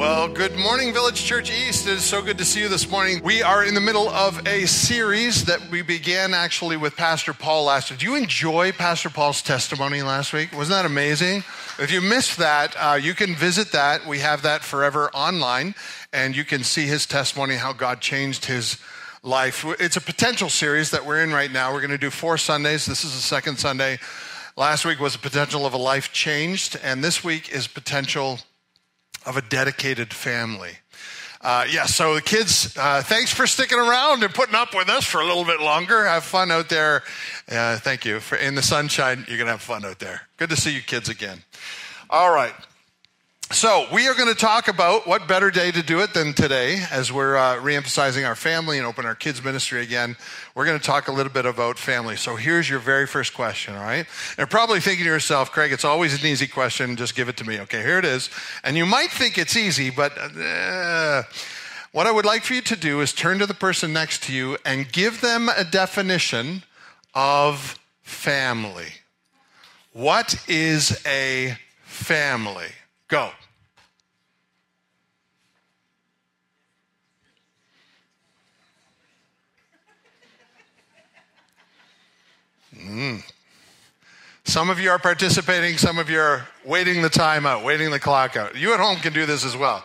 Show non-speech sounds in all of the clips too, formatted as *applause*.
Well, good morning, Village Church East. It is so good to see you this morning. We are in the middle of a series that we began actually with Pastor Paul last week. Did you enjoy Pastor Paul's testimony last week? Wasn't that amazing? If you missed that, uh, you can visit that. We have that forever online, and you can see his testimony, how God changed his life. It's a potential series that we're in right now. We're going to do four Sundays. This is the second Sunday. Last week was a potential of a life changed, and this week is potential of a dedicated family. Uh, yeah, so the kids, uh, thanks for sticking around and putting up with us for a little bit longer. Have fun out there. Uh, thank you. For, in the sunshine, you're going to have fun out there. Good to see you kids again. All right. So, we are going to talk about what better day to do it than today as we're uh, reemphasizing our family and open our kids' ministry again. We're going to talk a little bit about family. So, here's your very first question, all right? You're probably thinking to yourself, Craig, it's always an easy question. Just give it to me. Okay, here it is. And you might think it's easy, but uh, what I would like for you to do is turn to the person next to you and give them a definition of family. What is a family? Go. Mm. Some of you are participating, some of you are waiting the time out, waiting the clock out. You at home can do this as well.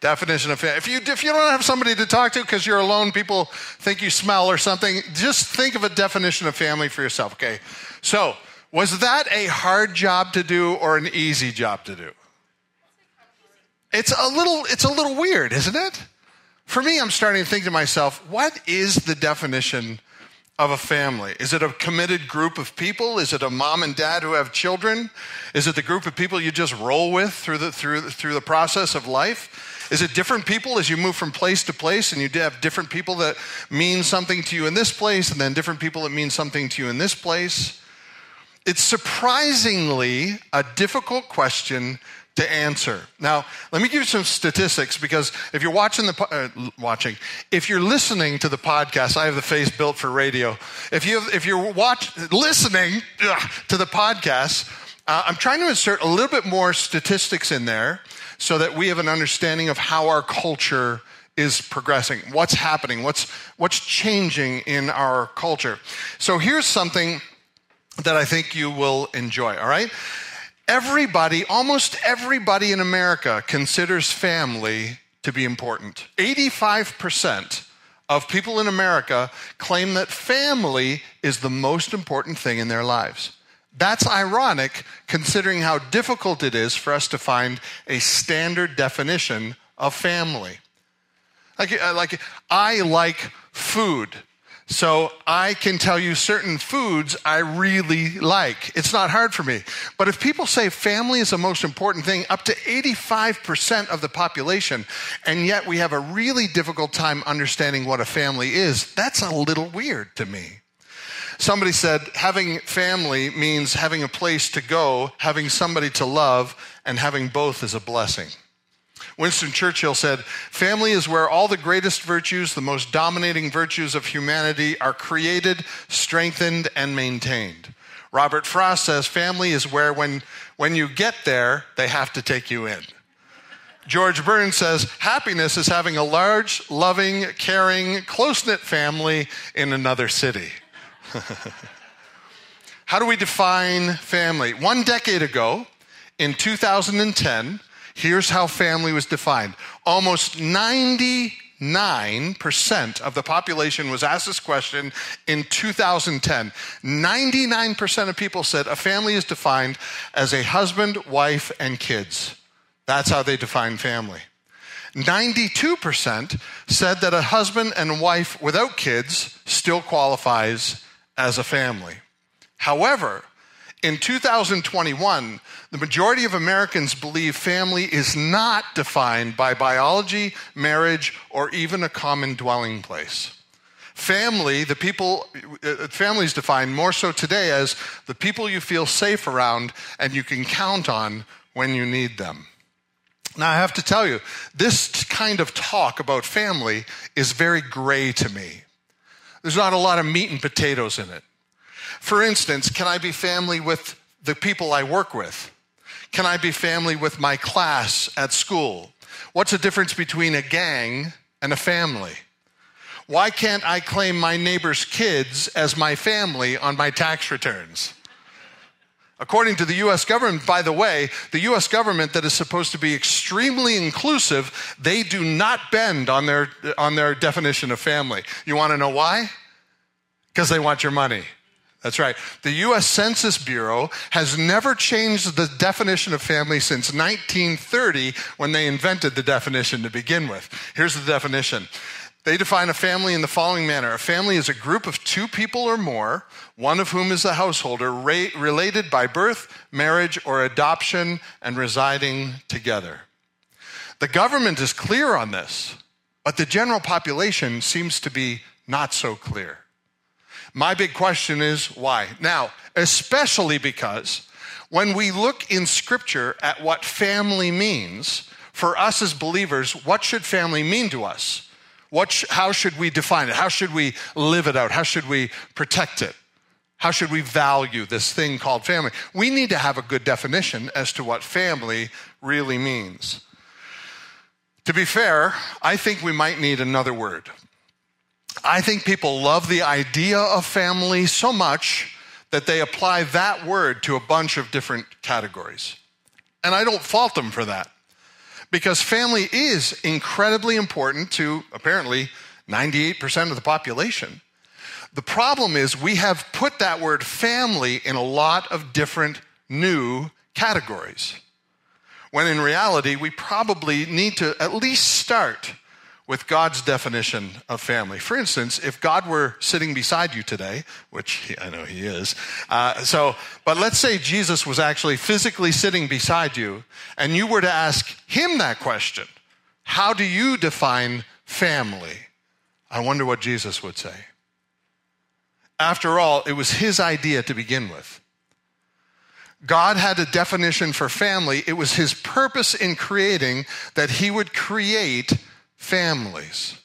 Definition of family. If you, if you don't have somebody to talk to because you're alone, people think you smell or something, just think of a definition of family for yourself, okay? So, was that a hard job to do or an easy job to do? It's a little, it's a little weird, isn't it? For me, I'm starting to think to myself, what is the definition of a family? Is it a committed group of people? Is it a mom and dad who have children? Is it the group of people you just roll with through the, through, through the process of life? Is it different people as you move from place to place and you have different people that mean something to you in this place and then different people that mean something to you in this place? It's surprisingly a difficult question to answer. Now, let me give you some statistics because if you're watching the uh, watching, if you're listening to the podcast, I have the face built for radio. If you if you're watch listening ugh, to the podcast, uh, I'm trying to insert a little bit more statistics in there so that we have an understanding of how our culture is progressing, what's happening, what's what's changing in our culture. So here's something that I think you will enjoy, all right? Everybody, almost everybody in America considers family to be important. 85% of people in America claim that family is the most important thing in their lives. That's ironic considering how difficult it is for us to find a standard definition of family. Like, uh, like I like food. So I can tell you certain foods I really like. It's not hard for me. But if people say family is the most important thing, up to 85% of the population, and yet we have a really difficult time understanding what a family is, that's a little weird to me. Somebody said having family means having a place to go, having somebody to love, and having both is a blessing. Winston Churchill said, Family is where all the greatest virtues, the most dominating virtues of humanity are created, strengthened, and maintained. Robert Frost says, Family is where when, when you get there, they have to take you in. George Burns says, Happiness is having a large, loving, caring, close knit family in another city. *laughs* How do we define family? One decade ago, in 2010, Here's how family was defined almost 99% of the population was asked this question in 2010. 99% of people said a family is defined as a husband, wife, and kids. That's how they define family. 92% said that a husband and wife without kids still qualifies as a family. However, in 2021, the majority of Americans believe family is not defined by biology, marriage, or even a common dwelling place. Family, the people, uh, family is defined more so today as the people you feel safe around and you can count on when you need them. Now, I have to tell you, this kind of talk about family is very gray to me. There's not a lot of meat and potatoes in it. For instance, can I be family with the people I work with? Can I be family with my class at school? What's the difference between a gang and a family? Why can't I claim my neighbor's kids as my family on my tax returns? According to the US government, by the way, the US government that is supposed to be extremely inclusive, they do not bend on their, on their definition of family. You want to know why? Because they want your money. That's right. The US Census Bureau has never changed the definition of family since 1930 when they invented the definition to begin with. Here's the definition they define a family in the following manner A family is a group of two people or more, one of whom is the householder, related by birth, marriage, or adoption, and residing together. The government is clear on this, but the general population seems to be not so clear. My big question is why? Now, especially because when we look in Scripture at what family means, for us as believers, what should family mean to us? What sh- how should we define it? How should we live it out? How should we protect it? How should we value this thing called family? We need to have a good definition as to what family really means. To be fair, I think we might need another word. I think people love the idea of family so much that they apply that word to a bunch of different categories. And I don't fault them for that because family is incredibly important to apparently 98% of the population. The problem is we have put that word family in a lot of different new categories. When in reality, we probably need to at least start with God's definition of family. For instance, if God were sitting beside you today, which I know he is, uh, so, but let's say Jesus was actually physically sitting beside you, and you were to ask him that question How do you define family? I wonder what Jesus would say. After all, it was his idea to begin with. God had a definition for family. It was his purpose in creating that he would create families.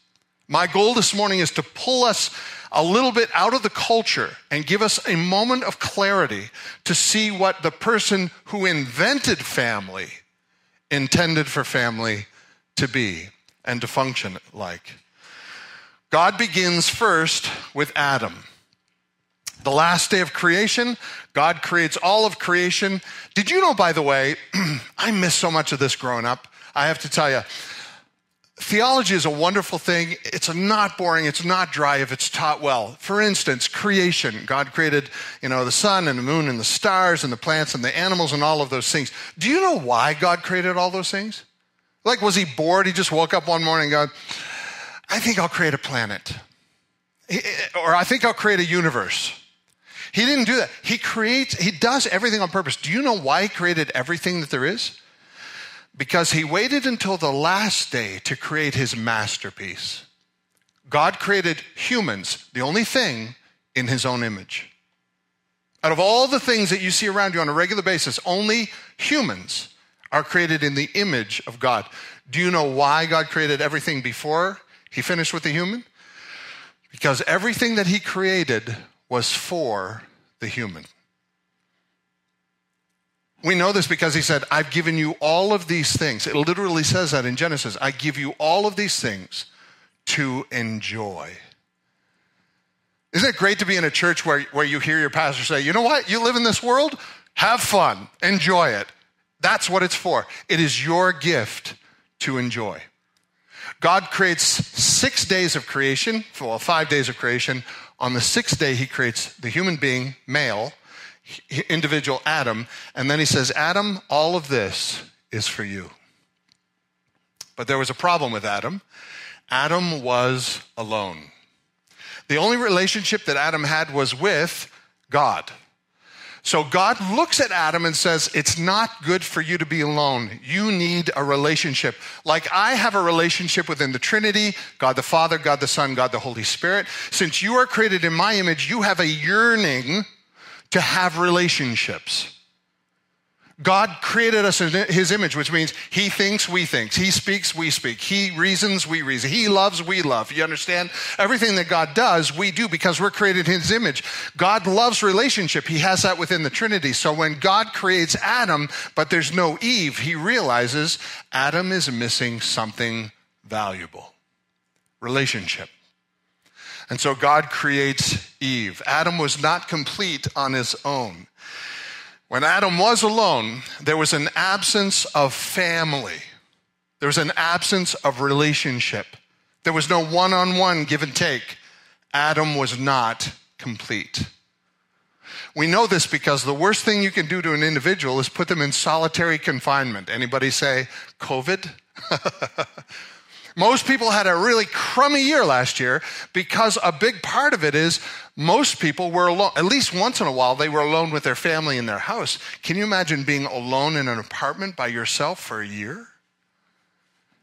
My goal this morning is to pull us a little bit out of the culture and give us a moment of clarity to see what the person who invented family intended for family to be and to function like. God begins first with Adam. The last day of creation, God creates all of creation. Did you know, by the way, *clears throat* I missed so much of this growing up. I have to tell you, Theology is a wonderful thing. It's not boring. It's not dry if it's taught well. For instance, creation. God created, you know, the sun and the moon and the stars and the plants and the animals and all of those things. Do you know why God created all those things? Like, was he bored? He just woke up one morning and go, I think I'll create a planet. Or I think I'll create a universe. He didn't do that. He creates, he does everything on purpose. Do you know why he created everything that there is? Because he waited until the last day to create his masterpiece. God created humans, the only thing, in his own image. Out of all the things that you see around you on a regular basis, only humans are created in the image of God. Do you know why God created everything before he finished with the human? Because everything that he created was for the human. We know this because he said, I've given you all of these things. It literally says that in Genesis. I give you all of these things to enjoy. Isn't it great to be in a church where, where you hear your pastor say, you know what? You live in this world, have fun, enjoy it. That's what it's for. It is your gift to enjoy. God creates six days of creation, well, five days of creation. On the sixth day, he creates the human being, male individual Adam, and then he says, Adam, all of this is for you. But there was a problem with Adam. Adam was alone. The only relationship that Adam had was with God. So God looks at Adam and says, It's not good for you to be alone. You need a relationship. Like I have a relationship within the Trinity God the Father, God the Son, God the Holy Spirit. Since you are created in my image, you have a yearning to have relationships. God created us in his image, which means he thinks, we think. He speaks, we speak. He reasons, we reason. He loves, we love. You understand? Everything that God does, we do because we're created in his image. God loves relationship. He has that within the Trinity. So when God creates Adam, but there's no Eve, he realizes Adam is missing something valuable relationship. And so God creates Eve. Adam was not complete on his own. When Adam was alone, there was an absence of family. There was an absence of relationship. There was no one on one give and take. Adam was not complete. We know this because the worst thing you can do to an individual is put them in solitary confinement. Anybody say COVID? *laughs* Most people had a really crummy year last year because a big part of it is most people were alone. At least once in a while, they were alone with their family in their house. Can you imagine being alone in an apartment by yourself for a year?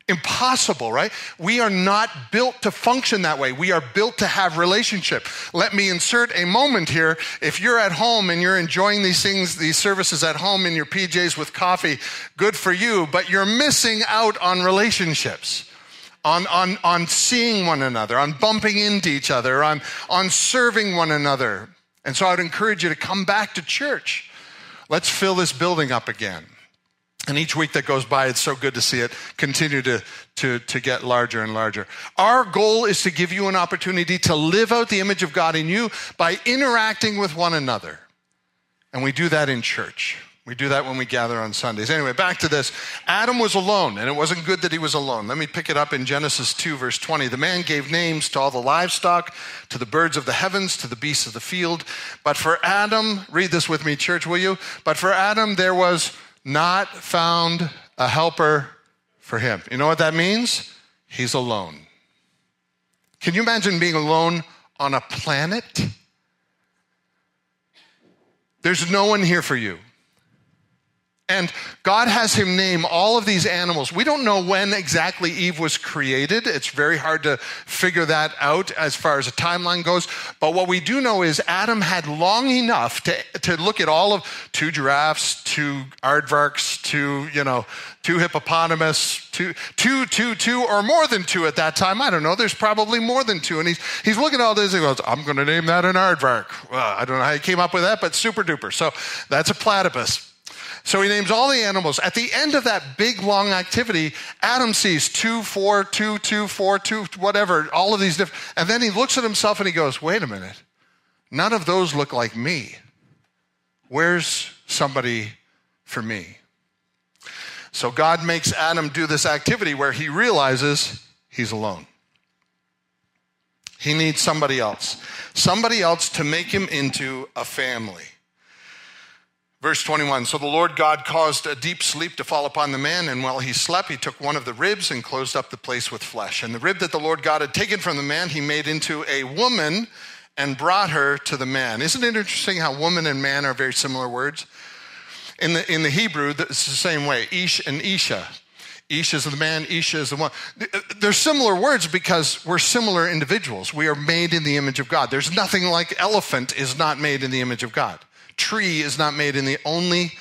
Impossible, right? We are not built to function that way. We are built to have relationship. Let me insert a moment here. If you're at home and you're enjoying these things, these services at home in your PJs with coffee, good for you, but you're missing out on relationships on, on, on seeing one another, on bumping into each other, on, on serving one another. And so I would encourage you to come back to church. Let's fill this building up again. And each week that goes by, it's so good to see it continue to, to, to get larger and larger. Our goal is to give you an opportunity to live out the image of God in you by interacting with one another. And we do that in church. We do that when we gather on Sundays. Anyway, back to this. Adam was alone, and it wasn't good that he was alone. Let me pick it up in Genesis 2, verse 20. The man gave names to all the livestock, to the birds of the heavens, to the beasts of the field. But for Adam, read this with me, church, will you? But for Adam, there was not found a helper for him. You know what that means? He's alone. Can you imagine being alone on a planet? There's no one here for you. And God has him name all of these animals. We don't know when exactly Eve was created. It's very hard to figure that out as far as a timeline goes. But what we do know is Adam had long enough to, to look at all of two giraffes, two aardvarks, two, you know, two hippopotamus, two, two, two, two, or more than two at that time. I don't know. There's probably more than two. And he's, he's looking at all this and goes, I'm going to name that an aardvark. Well, I don't know how he came up with that, but super duper. So that's a platypus. So he names all the animals. At the end of that big long activity, Adam sees two, four, two, two, four, two, whatever, all of these different. And then he looks at himself and he goes, wait a minute. None of those look like me. Where's somebody for me? So God makes Adam do this activity where he realizes he's alone. He needs somebody else. Somebody else to make him into a family. Verse 21 So the Lord God caused a deep sleep to fall upon the man, and while he slept, he took one of the ribs and closed up the place with flesh. And the rib that the Lord God had taken from the man, he made into a woman and brought her to the man. Isn't it interesting how woman and man are very similar words? In the, in the Hebrew, it's the same way Ish and Isha. Ish is the man, Isha is the one. Uh, they're similar words because we're similar individuals. We are made in the image of God. There's nothing like elephant is not made in the image of God tree is not made in the only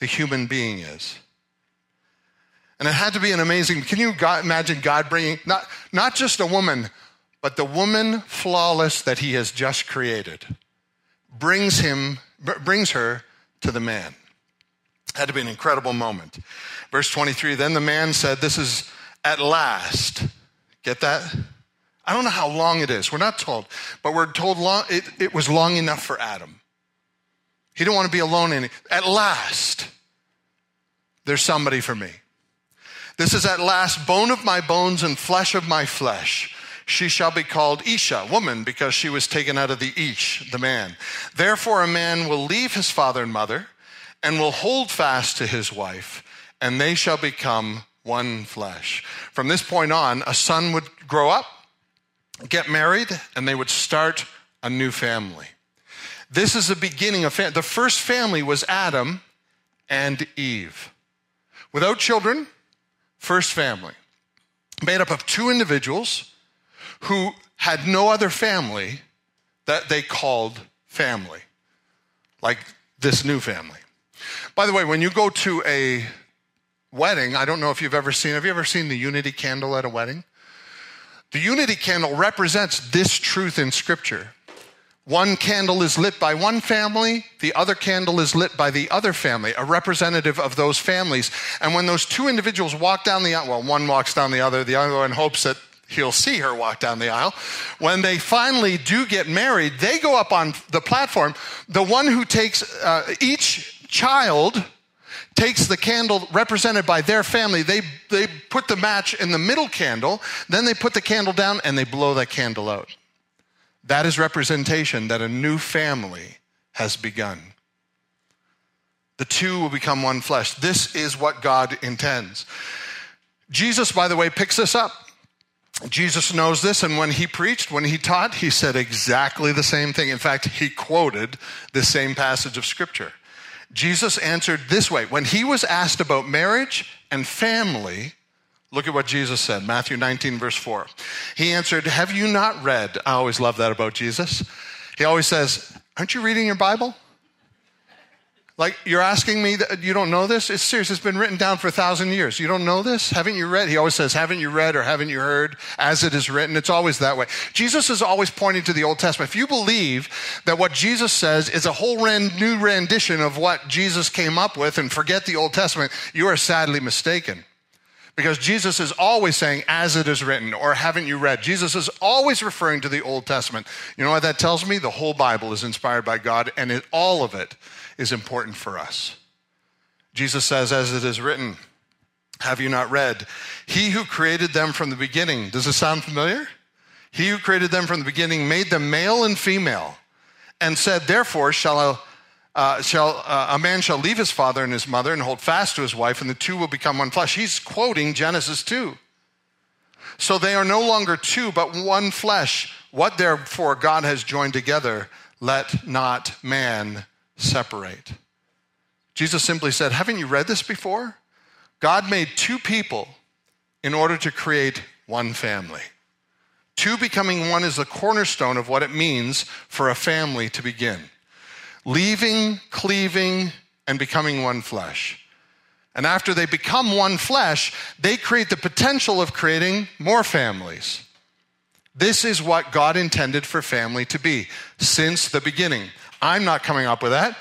the human being is. And it had to be an amazing. Can you imagine God bringing not, not just a woman, but the woman flawless that he has just created brings him brings her to the man. It had to be an incredible moment. Verse 23, then the man said, This is at last. Get that? I don't know how long it is. We're not told, but we're told long, it, it was long enough for Adam. He didn't want to be alone it. At last, there's somebody for me. This is at last bone of my bones and flesh of my flesh. She shall be called Isha, woman, because she was taken out of the Ish, the man. Therefore, a man will leave his father and mother and will hold fast to his wife, and they shall become one flesh. From this point on, a son would grow up, get married, and they would start a new family. This is the beginning of family. The first family was Adam and Eve. Without children, first family. Made up of two individuals who had no other family that they called family, like this new family. By the way, when you go to a wedding, I don't know if you've ever seen, have you ever seen the unity candle at a wedding? The unity candle represents this truth in Scripture. One candle is lit by one family, the other candle is lit by the other family, a representative of those families. And when those two individuals walk down the aisle, well, one walks down the other, the other one hopes that he'll see her walk down the aisle. When they finally do get married, they go up on the platform. The one who takes uh, each child takes the candle represented by their family. They, they put the match in the middle candle, then they put the candle down and they blow that candle out. That is representation that a new family has begun. The two will become one flesh. This is what God intends. Jesus, by the way, picks this up. Jesus knows this, and when he preached, when he taught, he said exactly the same thing. In fact, he quoted the same passage of Scripture. Jesus answered this way when he was asked about marriage and family, look at what Jesus said Matthew 19, verse 4. He answered, Have you not read? I always love that about Jesus. He always says, Aren't you reading your Bible? Like, you're asking me that you don't know this? It's serious. It's been written down for a thousand years. You don't know this? Haven't you read? He always says, Haven't you read or haven't you heard as it is written? It's always that way. Jesus is always pointing to the Old Testament. If you believe that what Jesus says is a whole new rendition of what Jesus came up with and forget the Old Testament, you are sadly mistaken. Because Jesus is always saying, as it is written, or haven't you read? Jesus is always referring to the Old Testament. You know what that tells me? The whole Bible is inspired by God, and it, all of it is important for us. Jesus says, as it is written, have you not read? He who created them from the beginning, does this sound familiar? He who created them from the beginning made them male and female, and said, Therefore, shall uh, shall, uh, a man shall leave his father and his mother and hold fast to his wife, and the two will become one flesh. He's quoting Genesis 2. So they are no longer two, but one flesh. What therefore God has joined together, let not man separate. Jesus simply said, Haven't you read this before? God made two people in order to create one family. Two becoming one is the cornerstone of what it means for a family to begin. Leaving, cleaving, and becoming one flesh. And after they become one flesh, they create the potential of creating more families. This is what God intended for family to be since the beginning. I'm not coming up with that.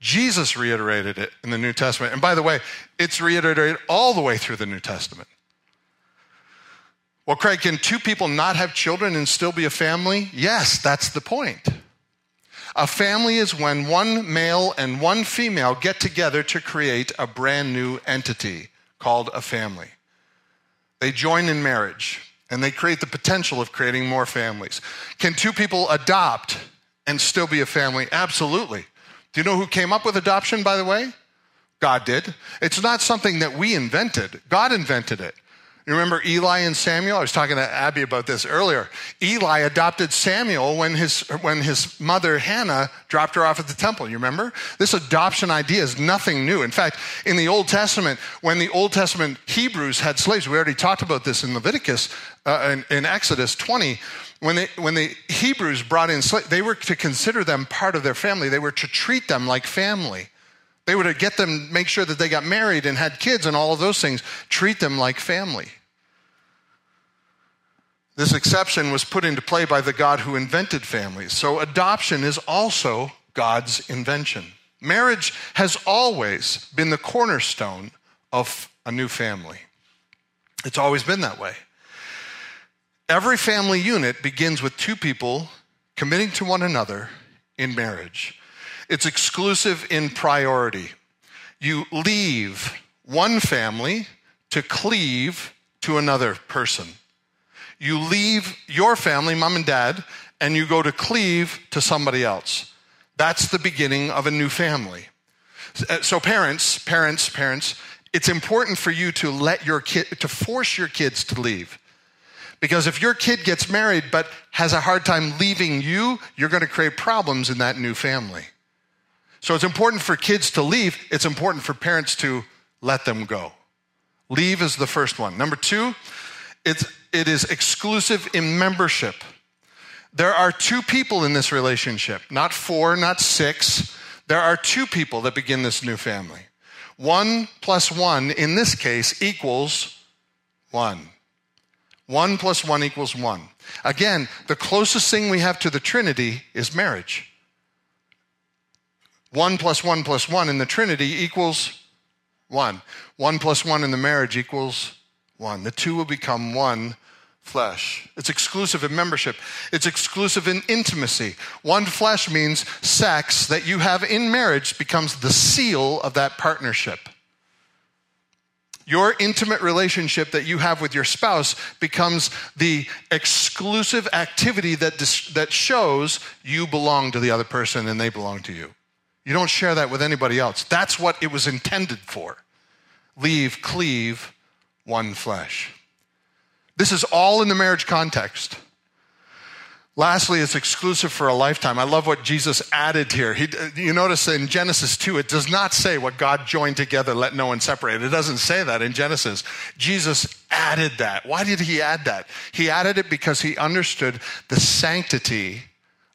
Jesus reiterated it in the New Testament. And by the way, it's reiterated all the way through the New Testament. Well, Craig, can two people not have children and still be a family? Yes, that's the point. A family is when one male and one female get together to create a brand new entity called a family. They join in marriage and they create the potential of creating more families. Can two people adopt and still be a family? Absolutely. Do you know who came up with adoption, by the way? God did. It's not something that we invented, God invented it. You remember Eli and Samuel? I was talking to Abby about this earlier. Eli adopted Samuel when his, when his mother Hannah dropped her off at the temple. You remember? This adoption idea is nothing new. In fact, in the Old Testament, when the Old Testament Hebrews had slaves, we already talked about this in Leviticus, uh, in, in Exodus 20 when, they, when the Hebrews brought in slaves, they were to consider them part of their family. They were to treat them like family. They were to get them, make sure that they got married and had kids and all of those things, treat them like family. This exception was put into play by the God who invented families. So adoption is also God's invention. Marriage has always been the cornerstone of a new family. It's always been that way. Every family unit begins with two people committing to one another in marriage. It's exclusive in priority. You leave one family to cleave to another person. You leave your family, mom and dad, and you go to cleave to somebody else. That's the beginning of a new family. So, parents, parents, parents, it's important for you to let your kid, to force your kids to leave. Because if your kid gets married but has a hard time leaving you, you're going to create problems in that new family. So it's important for kids to leave, it's important for parents to let them go. Leave is the first one. Number two, it's, it is exclusive in membership. There are two people in this relationship, not four, not six. There are two people that begin this new family. One plus one, in this case, equals one. One plus one equals one. Again, the closest thing we have to the Trinity is marriage. One plus one plus one in the Trinity equals one. One plus one in the marriage equals one. The two will become one flesh. It's exclusive in membership, it's exclusive in intimacy. One flesh means sex that you have in marriage becomes the seal of that partnership. Your intimate relationship that you have with your spouse becomes the exclusive activity that, dis- that shows you belong to the other person and they belong to you. You don't share that with anybody else. That's what it was intended for. Leave, cleave, one flesh. This is all in the marriage context. Lastly, it's exclusive for a lifetime. I love what Jesus added here. He, you notice in Genesis 2, it does not say what God joined together, let no one separate. It doesn't say that in Genesis. Jesus added that. Why did he add that? He added it because he understood the sanctity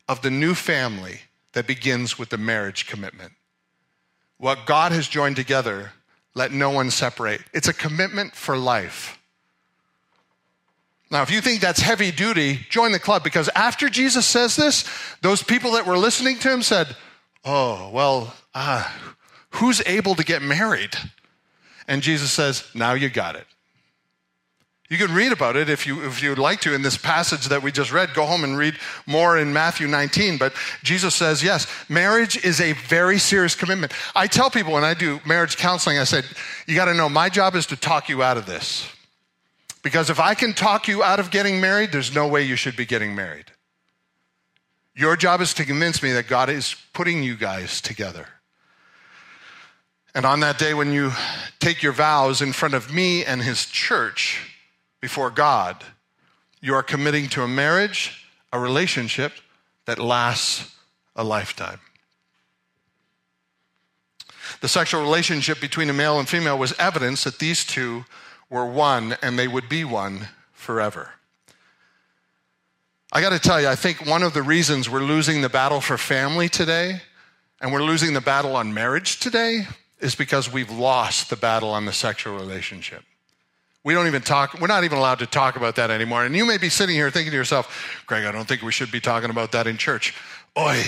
of the new family that begins with the marriage commitment. What God has joined together, let no one separate. It's a commitment for life. Now, if you think that's heavy duty, join the club because after Jesus says this, those people that were listening to him said, Oh, well, uh, who's able to get married? And Jesus says, Now you got it. You can read about it if you if you'd like to in this passage that we just read. Go home and read more in Matthew 19. But Jesus says, yes, marriage is a very serious commitment. I tell people when I do marriage counseling, I said, you got to know my job is to talk you out of this. Because if I can talk you out of getting married, there's no way you should be getting married. Your job is to convince me that God is putting you guys together. And on that day, when you take your vows in front of me and his church before God, you are committing to a marriage, a relationship that lasts a lifetime. The sexual relationship between a male and female was evidence that these two were one and they would be one forever. I got to tell you, I think one of the reasons we're losing the battle for family today and we're losing the battle on marriage today is because we've lost the battle on the sexual relationship. We don't even talk, we're not even allowed to talk about that anymore. And you may be sitting here thinking to yourself, Greg, I don't think we should be talking about that in church. Oi.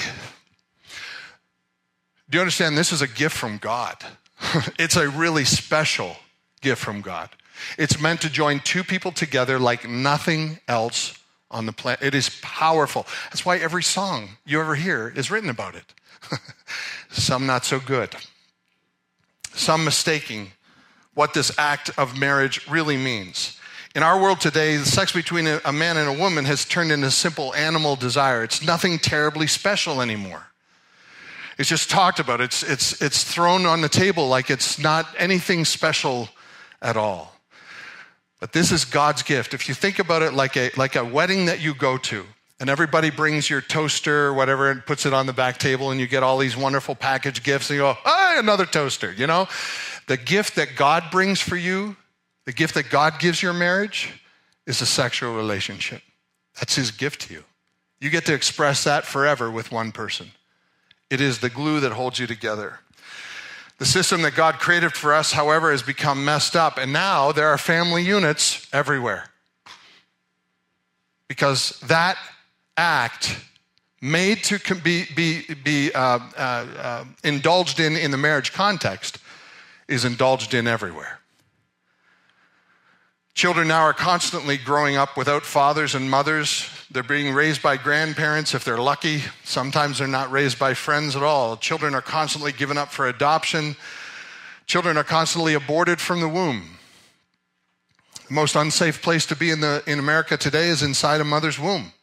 Do you understand? This is a gift from God. *laughs* it's a really special gift from God. It's meant to join two people together like nothing else on the planet. It is powerful. That's why every song you ever hear is written about it. *laughs* Some not so good. Some mistaking what this act of marriage really means. In our world today, the sex between a man and a woman has turned into simple animal desire. It's nothing terribly special anymore. It's just talked about. It's, it's, it's thrown on the table like it's not anything special at all. But this is God's gift. If you think about it like a, like a wedding that you go to, and everybody brings your toaster or whatever and puts it on the back table, and you get all these wonderful package gifts, and you go, hey, another toaster, you know? The gift that God brings for you, the gift that God gives your marriage, is a sexual relationship. That's His gift to you. You get to express that forever with one person. It is the glue that holds you together. The system that God created for us, however, has become messed up, and now there are family units everywhere. Because that act, made to be, be, be uh, uh, uh, indulged in in the marriage context, is indulged in everywhere. Children now are constantly growing up without fathers and mothers. They're being raised by grandparents if they're lucky. Sometimes they're not raised by friends at all. Children are constantly given up for adoption. Children are constantly aborted from the womb. The most unsafe place to be in, the, in America today is inside a mother's womb.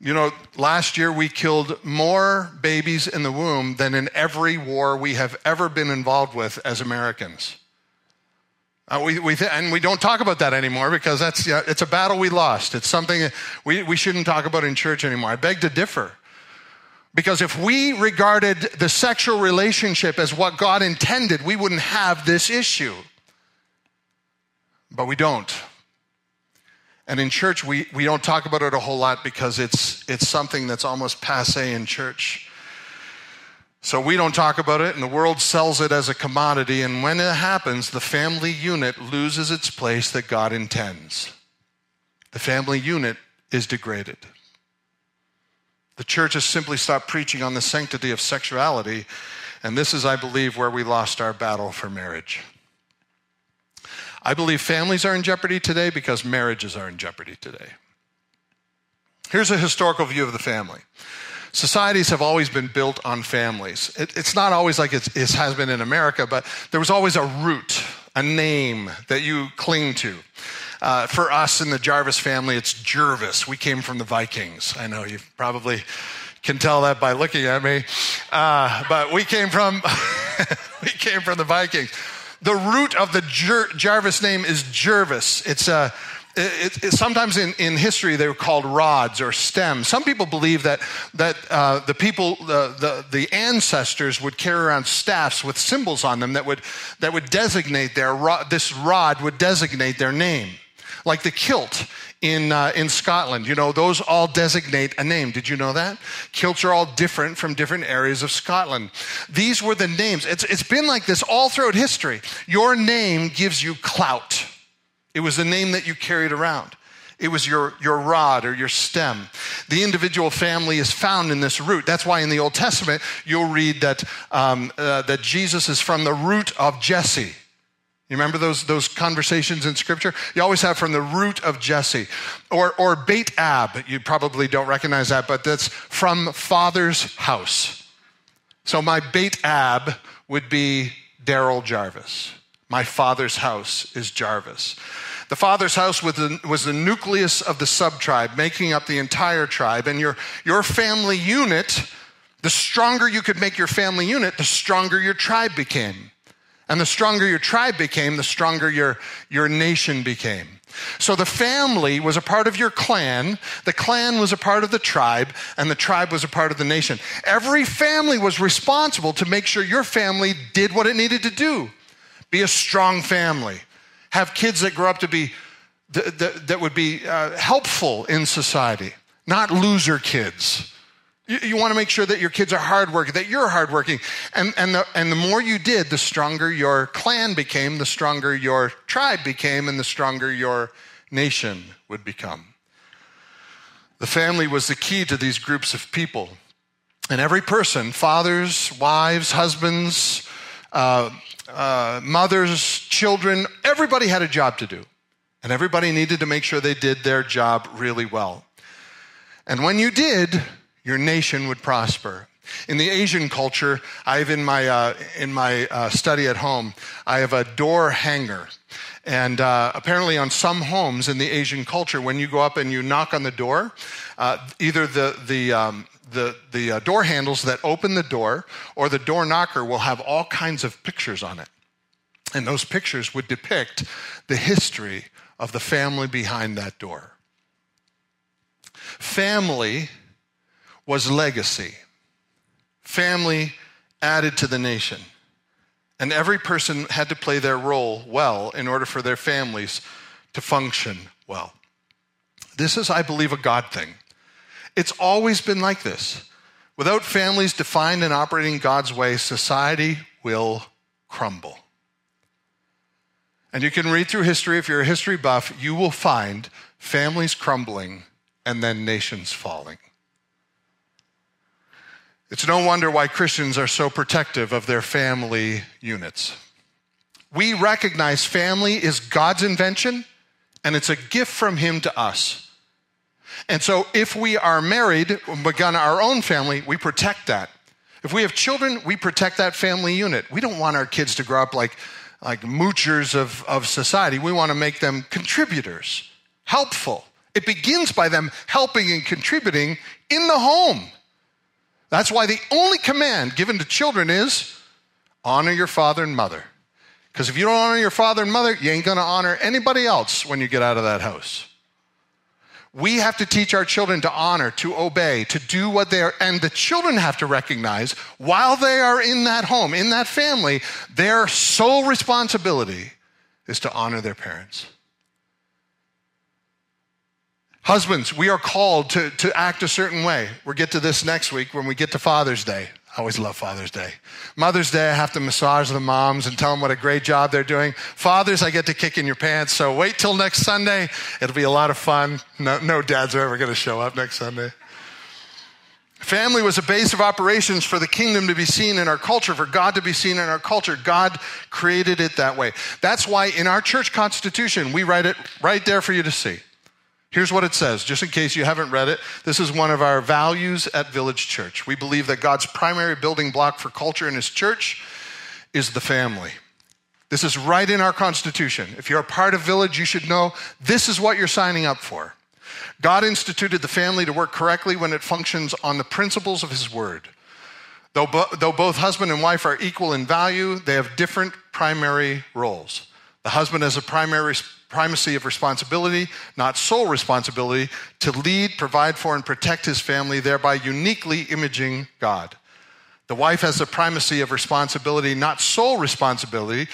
You know, last year we killed more babies in the womb than in every war we have ever been involved with as Americans. Uh, we, we th- and we don't talk about that anymore because that's, it's a battle we lost. It's something we, we shouldn't talk about in church anymore. I beg to differ. Because if we regarded the sexual relationship as what God intended, we wouldn't have this issue. But we don't. And in church, we, we don't talk about it a whole lot because it's, it's something that's almost passe in church. So we don't talk about it, and the world sells it as a commodity. And when it happens, the family unit loses its place that God intends. The family unit is degraded. The church has simply stopped preaching on the sanctity of sexuality, and this is, I believe, where we lost our battle for marriage. I believe families are in jeopardy today because marriages are in jeopardy today. Here's a historical view of the family. Societies have always been built on families. It, it's not always like it has been in America, but there was always a root, a name that you cling to. Uh, for us in the Jarvis family, it's Jervis. We came from the Vikings. I know you probably can tell that by looking at me, uh, but we came from *laughs* we came from the Vikings. The root of the Jer- Jarvis name is Jervis. It's a it, it, sometimes in, in history they were called rods or stems. Some people believe that, that uh, the people, the, the, the, ancestors would carry around staffs with symbols on them that would, that would designate their rod, this rod would designate their name like the kilt in, uh, in Scotland. You know, those all designate a name. Did you know that? Kilts are all different from different areas of Scotland. These were the names. It's, it's been like this all throughout history. Your name gives you clout, it was the name that you carried around. It was your, your rod or your stem. The individual family is found in this root. That's why in the Old Testament, you'll read that, um, uh, that Jesus is from the root of Jesse. You remember those, those conversations in scripture? You always have from the root of Jesse. Or, or Beit Ab. You probably don't recognize that, but that's from father's house. So my Beit Ab would be Daryl Jarvis. My father's house is Jarvis. The father's house was the, was the nucleus of the sub tribe, making up the entire tribe. And your, your family unit, the stronger you could make your family unit, the stronger your tribe became. And the stronger your tribe became, the stronger your, your nation became. So the family was a part of your clan, the clan was a part of the tribe, and the tribe was a part of the nation. Every family was responsible to make sure your family did what it needed to do be a strong family, have kids that grow up to be, that, that would be uh, helpful in society, not loser kids you, you want to make sure that your kids are hardworking, that you're hardworking. And, and, the, and the more you did, the stronger your clan became, the stronger your tribe became, and the stronger your nation would become. The family was the key to these groups of people. And every person, fathers, wives, husbands, uh, uh, mothers, children, everybody had a job to do. And everybody needed to make sure they did their job really well. And when you did, your nation would prosper. In the Asian culture, I have in my, uh, in my uh, study at home, I have a door hanger. And uh, apparently, on some homes in the Asian culture, when you go up and you knock on the door, uh, either the, the, um, the, the uh, door handles that open the door or the door knocker will have all kinds of pictures on it. And those pictures would depict the history of the family behind that door. Family was legacy. Family added to the nation. And every person had to play their role well in order for their families to function well. This is, I believe, a God thing. It's always been like this. Without families defined and operating God's way, society will crumble. And you can read through history, if you're a history buff, you will find families crumbling and then nations falling. It's no wonder why Christians are so protective of their family units. We recognize family is God's invention and it's a gift from Him to us. And so if we are married, begun our own family, we protect that. If we have children, we protect that family unit. We don't want our kids to grow up like, like moochers of, of society. We want to make them contributors, helpful. It begins by them helping and contributing in the home. That's why the only command given to children is honor your father and mother. Because if you don't honor your father and mother, you ain't going to honor anybody else when you get out of that house. We have to teach our children to honor, to obey, to do what they are, and the children have to recognize while they are in that home, in that family, their sole responsibility is to honor their parents. Husbands, we are called to, to act a certain way. We'll get to this next week when we get to Father's Day. I always love Father's Day. Mother's Day, I have to massage the moms and tell them what a great job they're doing. Fathers, I get to kick in your pants. So wait till next Sunday. It'll be a lot of fun. No, no dads are ever going to show up next Sunday. Family was a base of operations for the kingdom to be seen in our culture, for God to be seen in our culture. God created it that way. That's why in our church constitution, we write it right there for you to see. Here's what it says, just in case you haven't read it. This is one of our values at Village Church. We believe that God's primary building block for culture in His church is the family. This is right in our Constitution. If you're a part of Village, you should know this is what you're signing up for. God instituted the family to work correctly when it functions on the principles of His Word. Though, bo- though both husband and wife are equal in value, they have different primary roles. The husband has a primary primacy of responsibility, not sole responsibility, to lead, provide for, and protect his family, thereby uniquely imaging God. The wife has the primacy of responsibility, not sole responsibility,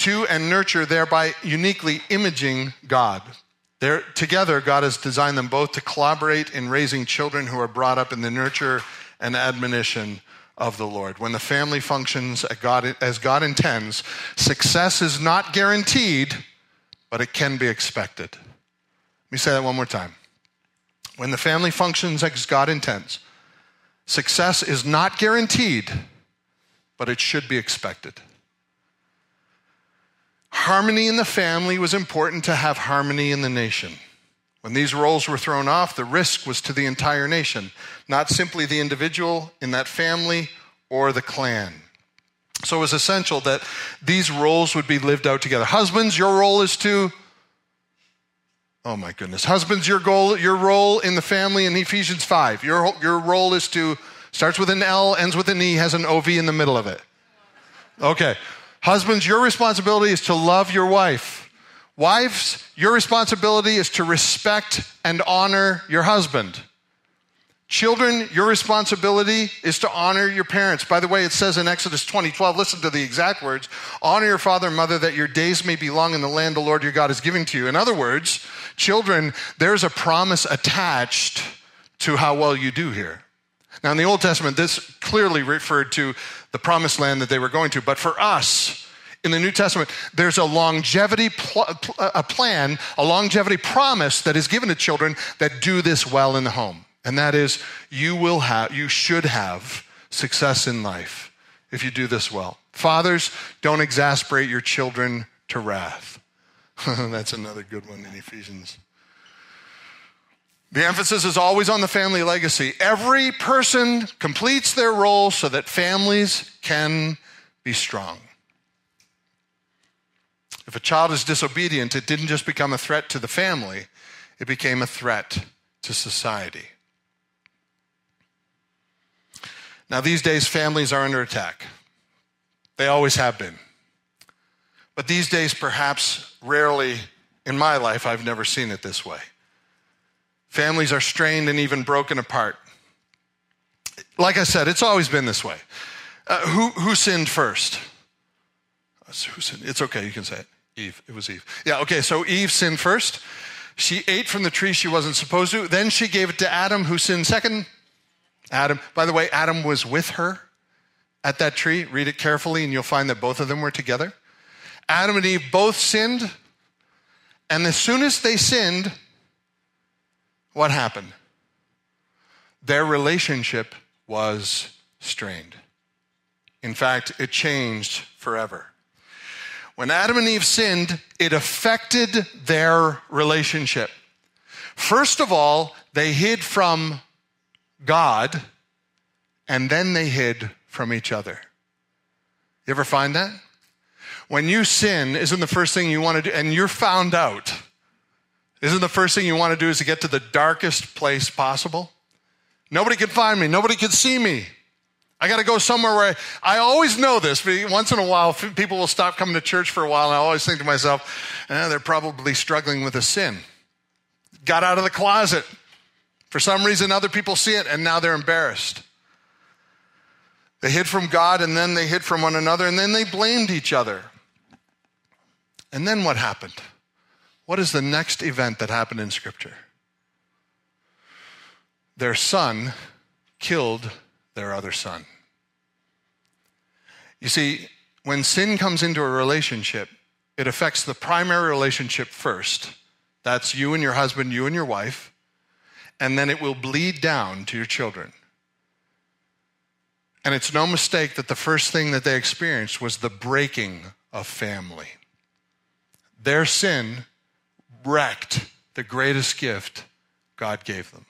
to and nurture, thereby uniquely imaging God. They're, together, God has designed them both to collaborate in raising children who are brought up in the nurture and admonition of the Lord. When the family functions as God, intends, success is not guaranteed, but it can be expected. Let me say that one more time. When the family functions as God intends, success is not guaranteed, but it should be expected. Harmony in the family was important to have harmony in the nation. When these roles were thrown off, the risk was to the entire nation, not simply the individual in that family or the clan. So it was essential that these roles would be lived out together. Husbands, your role is to Oh my goodness. Husbands, your goal, your role in the family in Ephesians 5. Your, your role is to starts with an L, ends with an E, has an OV in the middle of it. Okay. Husbands, your responsibility is to love your wife. Wives, your responsibility is to respect and honor your husband. Children, your responsibility is to honor your parents. By the way, it says in Exodus 20, 12, listen to the exact words honor your father and mother that your days may be long in the land the Lord your God is giving to you. In other words, children, there's a promise attached to how well you do here. Now, in the Old Testament, this clearly referred to the promised land that they were going to. But for us, in the New Testament, there's a longevity pl- a plan, a longevity promise that is given to children that do this well in the home. And that is, you will have, you should have success in life if you do this well. Fathers, don't exasperate your children to wrath. *laughs* That's another good one in Ephesians. The emphasis is always on the family legacy. Every person completes their role so that families can be strong. If a child is disobedient, it didn't just become a threat to the family, it became a threat to society. Now, these days, families are under attack. They always have been. But these days, perhaps rarely in my life, I've never seen it this way. Families are strained and even broken apart. Like I said, it's always been this way. Uh, who, who sinned first? It's okay, you can say it. Eve. It was Eve. Yeah, okay, so Eve sinned first. She ate from the tree she wasn't supposed to. Then she gave it to Adam, who sinned second. Adam, by the way, Adam was with her at that tree. Read it carefully, and you'll find that both of them were together. Adam and Eve both sinned. And as soon as they sinned, what happened? Their relationship was strained. In fact, it changed forever. When Adam and Eve sinned, it affected their relationship. First of all, they hid from God, and then they hid from each other. You ever find that? When you sin, isn't the first thing you want to do, and you're found out, isn't the first thing you want to do is to get to the darkest place possible? Nobody can find me, nobody can see me. I got to go somewhere where I, I, always know this. But once in a while, people will stop coming to church for a while, and I always think to myself, eh, they're probably struggling with a sin. Got out of the closet, for some reason, other people see it and now they're embarrassed. They hid from God and then they hid from one another and then they blamed each other. And then what happened? What is the next event that happened in Scripture? Their son killed their other son. You see, when sin comes into a relationship, it affects the primary relationship first. That's you and your husband, you and your wife. And then it will bleed down to your children. And it's no mistake that the first thing that they experienced was the breaking of family. Their sin wrecked the greatest gift God gave them.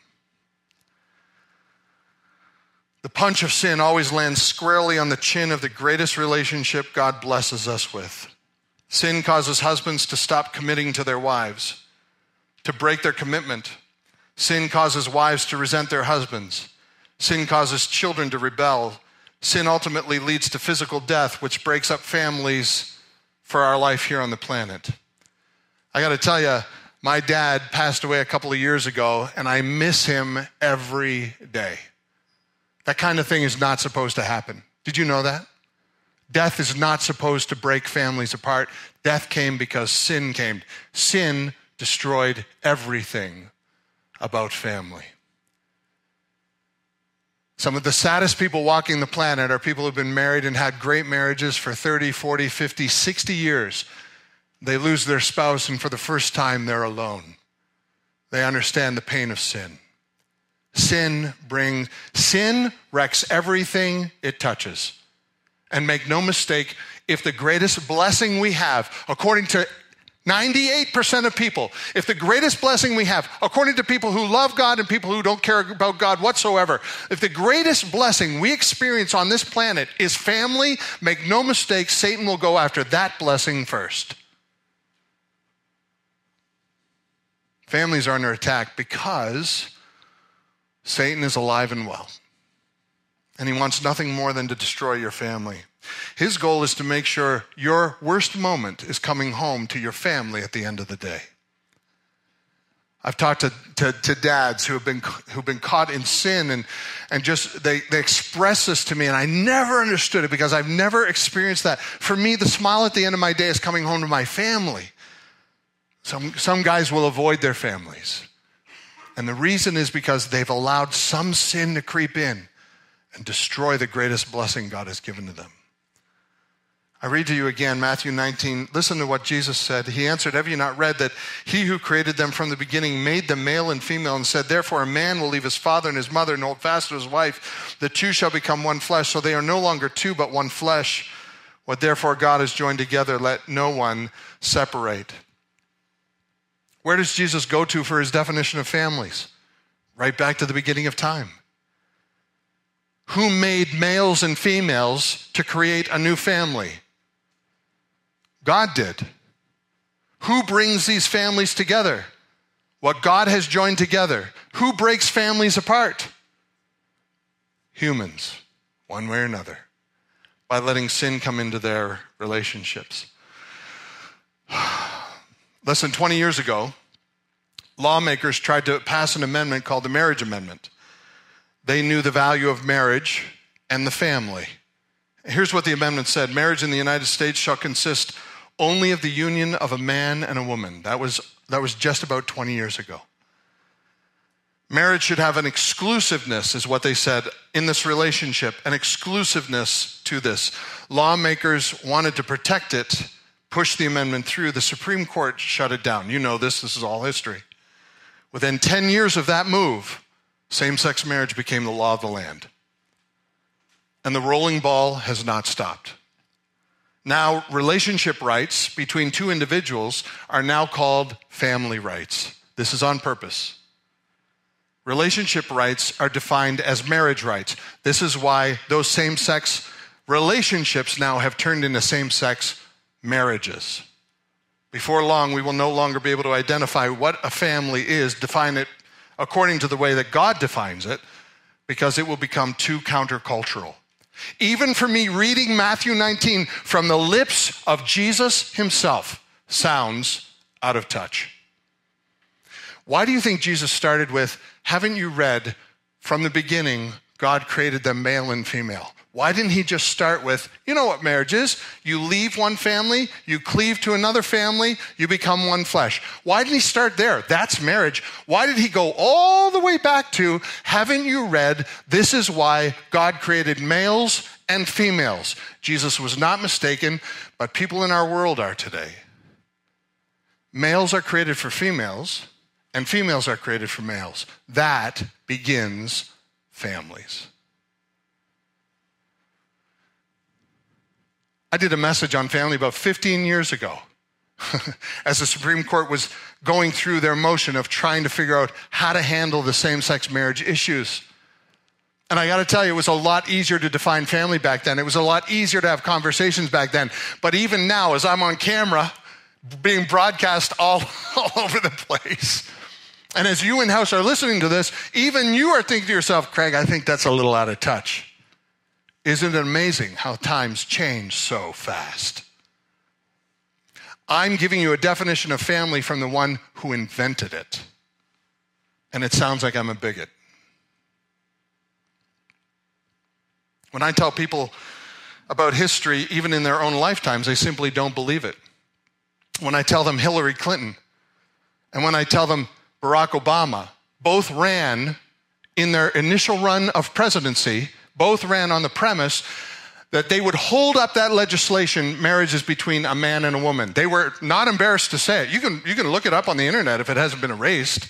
The punch of sin always lands squarely on the chin of the greatest relationship God blesses us with. Sin causes husbands to stop committing to their wives, to break their commitment. Sin causes wives to resent their husbands. Sin causes children to rebel. Sin ultimately leads to physical death, which breaks up families for our life here on the planet. I got to tell you, my dad passed away a couple of years ago, and I miss him every day. That kind of thing is not supposed to happen. Did you know that? Death is not supposed to break families apart. Death came because sin came. Sin destroyed everything about family. Some of the saddest people walking the planet are people who've been married and had great marriages for 30, 40, 50, 60 years. They lose their spouse, and for the first time, they're alone. They understand the pain of sin. Sin brings, sin wrecks everything it touches. And make no mistake, if the greatest blessing we have, according to 98% of people, if the greatest blessing we have, according to people who love God and people who don't care about God whatsoever, if the greatest blessing we experience on this planet is family, make no mistake, Satan will go after that blessing first. Families are under attack because Satan is alive and well. And he wants nothing more than to destroy your family. His goal is to make sure your worst moment is coming home to your family at the end of the day. I've talked to, to, to, dads who have been, who've been caught in sin and, and just they, they express this to me, and I never understood it because I've never experienced that. For me, the smile at the end of my day is coming home to my family. Some, some guys will avoid their families. And the reason is because they've allowed some sin to creep in and destroy the greatest blessing God has given to them. I read to you again Matthew 19. Listen to what Jesus said. He answered, Have you not read that he who created them from the beginning made them male and female and said, Therefore a man will leave his father and his mother and hold fast to his wife. The two shall become one flesh. So they are no longer two, but one flesh. What therefore God has joined together, let no one separate. Where does Jesus go to for his definition of families? Right back to the beginning of time. Who made males and females to create a new family? God did. Who brings these families together? What God has joined together. Who breaks families apart? Humans, one way or another, by letting sin come into their relationships. *sighs* Less than 20 years ago, lawmakers tried to pass an amendment called the Marriage Amendment. They knew the value of marriage and the family. Here's what the amendment said Marriage in the United States shall consist only of the union of a man and a woman. That was, that was just about 20 years ago. Marriage should have an exclusiveness, is what they said, in this relationship, an exclusiveness to this. Lawmakers wanted to protect it, push the amendment through. The Supreme Court shut it down. You know this, this is all history. Within 10 years of that move, same sex marriage became the law of the land. And the rolling ball has not stopped. Now, relationship rights between two individuals are now called family rights. This is on purpose. Relationship rights are defined as marriage rights. This is why those same sex relationships now have turned into same sex marriages. Before long, we will no longer be able to identify what a family is, define it according to the way that God defines it, because it will become too countercultural. Even for me, reading Matthew 19 from the lips of Jesus himself sounds out of touch. Why do you think Jesus started with, Haven't you read from the beginning, God created them male and female? Why didn't he just start with, you know what marriage is? You leave one family, you cleave to another family, you become one flesh. Why didn't he start there? That's marriage. Why did he go all the way back to, haven't you read, this is why God created males and females. Jesus was not mistaken, but people in our world are today. Males are created for females, and females are created for males. That begins families. I did a message on family about 15 years ago *laughs* as the Supreme Court was going through their motion of trying to figure out how to handle the same sex marriage issues. And I got to tell you, it was a lot easier to define family back then. It was a lot easier to have conversations back then. But even now, as I'm on camera, being broadcast all, *laughs* all over the place, and as you in house are listening to this, even you are thinking to yourself, Craig, I think that's a little out of touch. Isn't it amazing how times change so fast? I'm giving you a definition of family from the one who invented it. And it sounds like I'm a bigot. When I tell people about history, even in their own lifetimes, they simply don't believe it. When I tell them Hillary Clinton and when I tell them Barack Obama, both ran in their initial run of presidency, both ran on the premise that they would hold up that legislation, marriages between a man and a woman. They were not embarrassed to say it. You can, you can look it up on the internet if it hasn't been erased.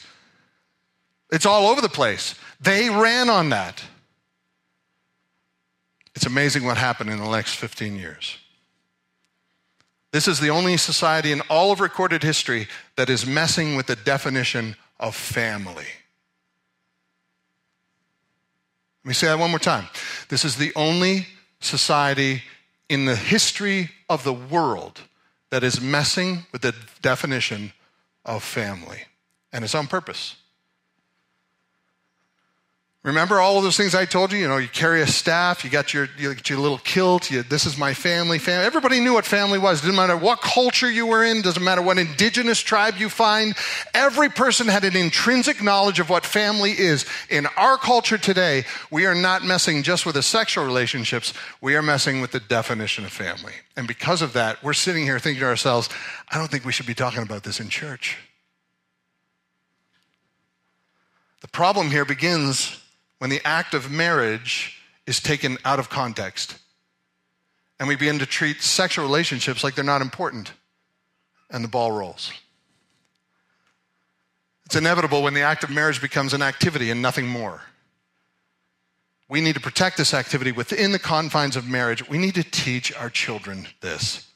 It's all over the place. They ran on that. It's amazing what happened in the next 15 years. This is the only society in all of recorded history that is messing with the definition of family. Let me say that one more time. This is the only society in the history of the world that is messing with the definition of family, and it's on purpose. Remember all of those things I told you? You know, you carry a staff, you got your, you got your little kilt, you, this is my family, family. Everybody knew what family was. It didn't matter what culture you were in, doesn't matter what indigenous tribe you find. Every person had an intrinsic knowledge of what family is. In our culture today, we are not messing just with the sexual relationships, we are messing with the definition of family. And because of that, we're sitting here thinking to ourselves, I don't think we should be talking about this in church. The problem here begins when the act of marriage is taken out of context and we begin to treat sexual relationships like they're not important and the ball rolls. It's inevitable when the act of marriage becomes an activity and nothing more. We need to protect this activity within the confines of marriage. We need to teach our children this.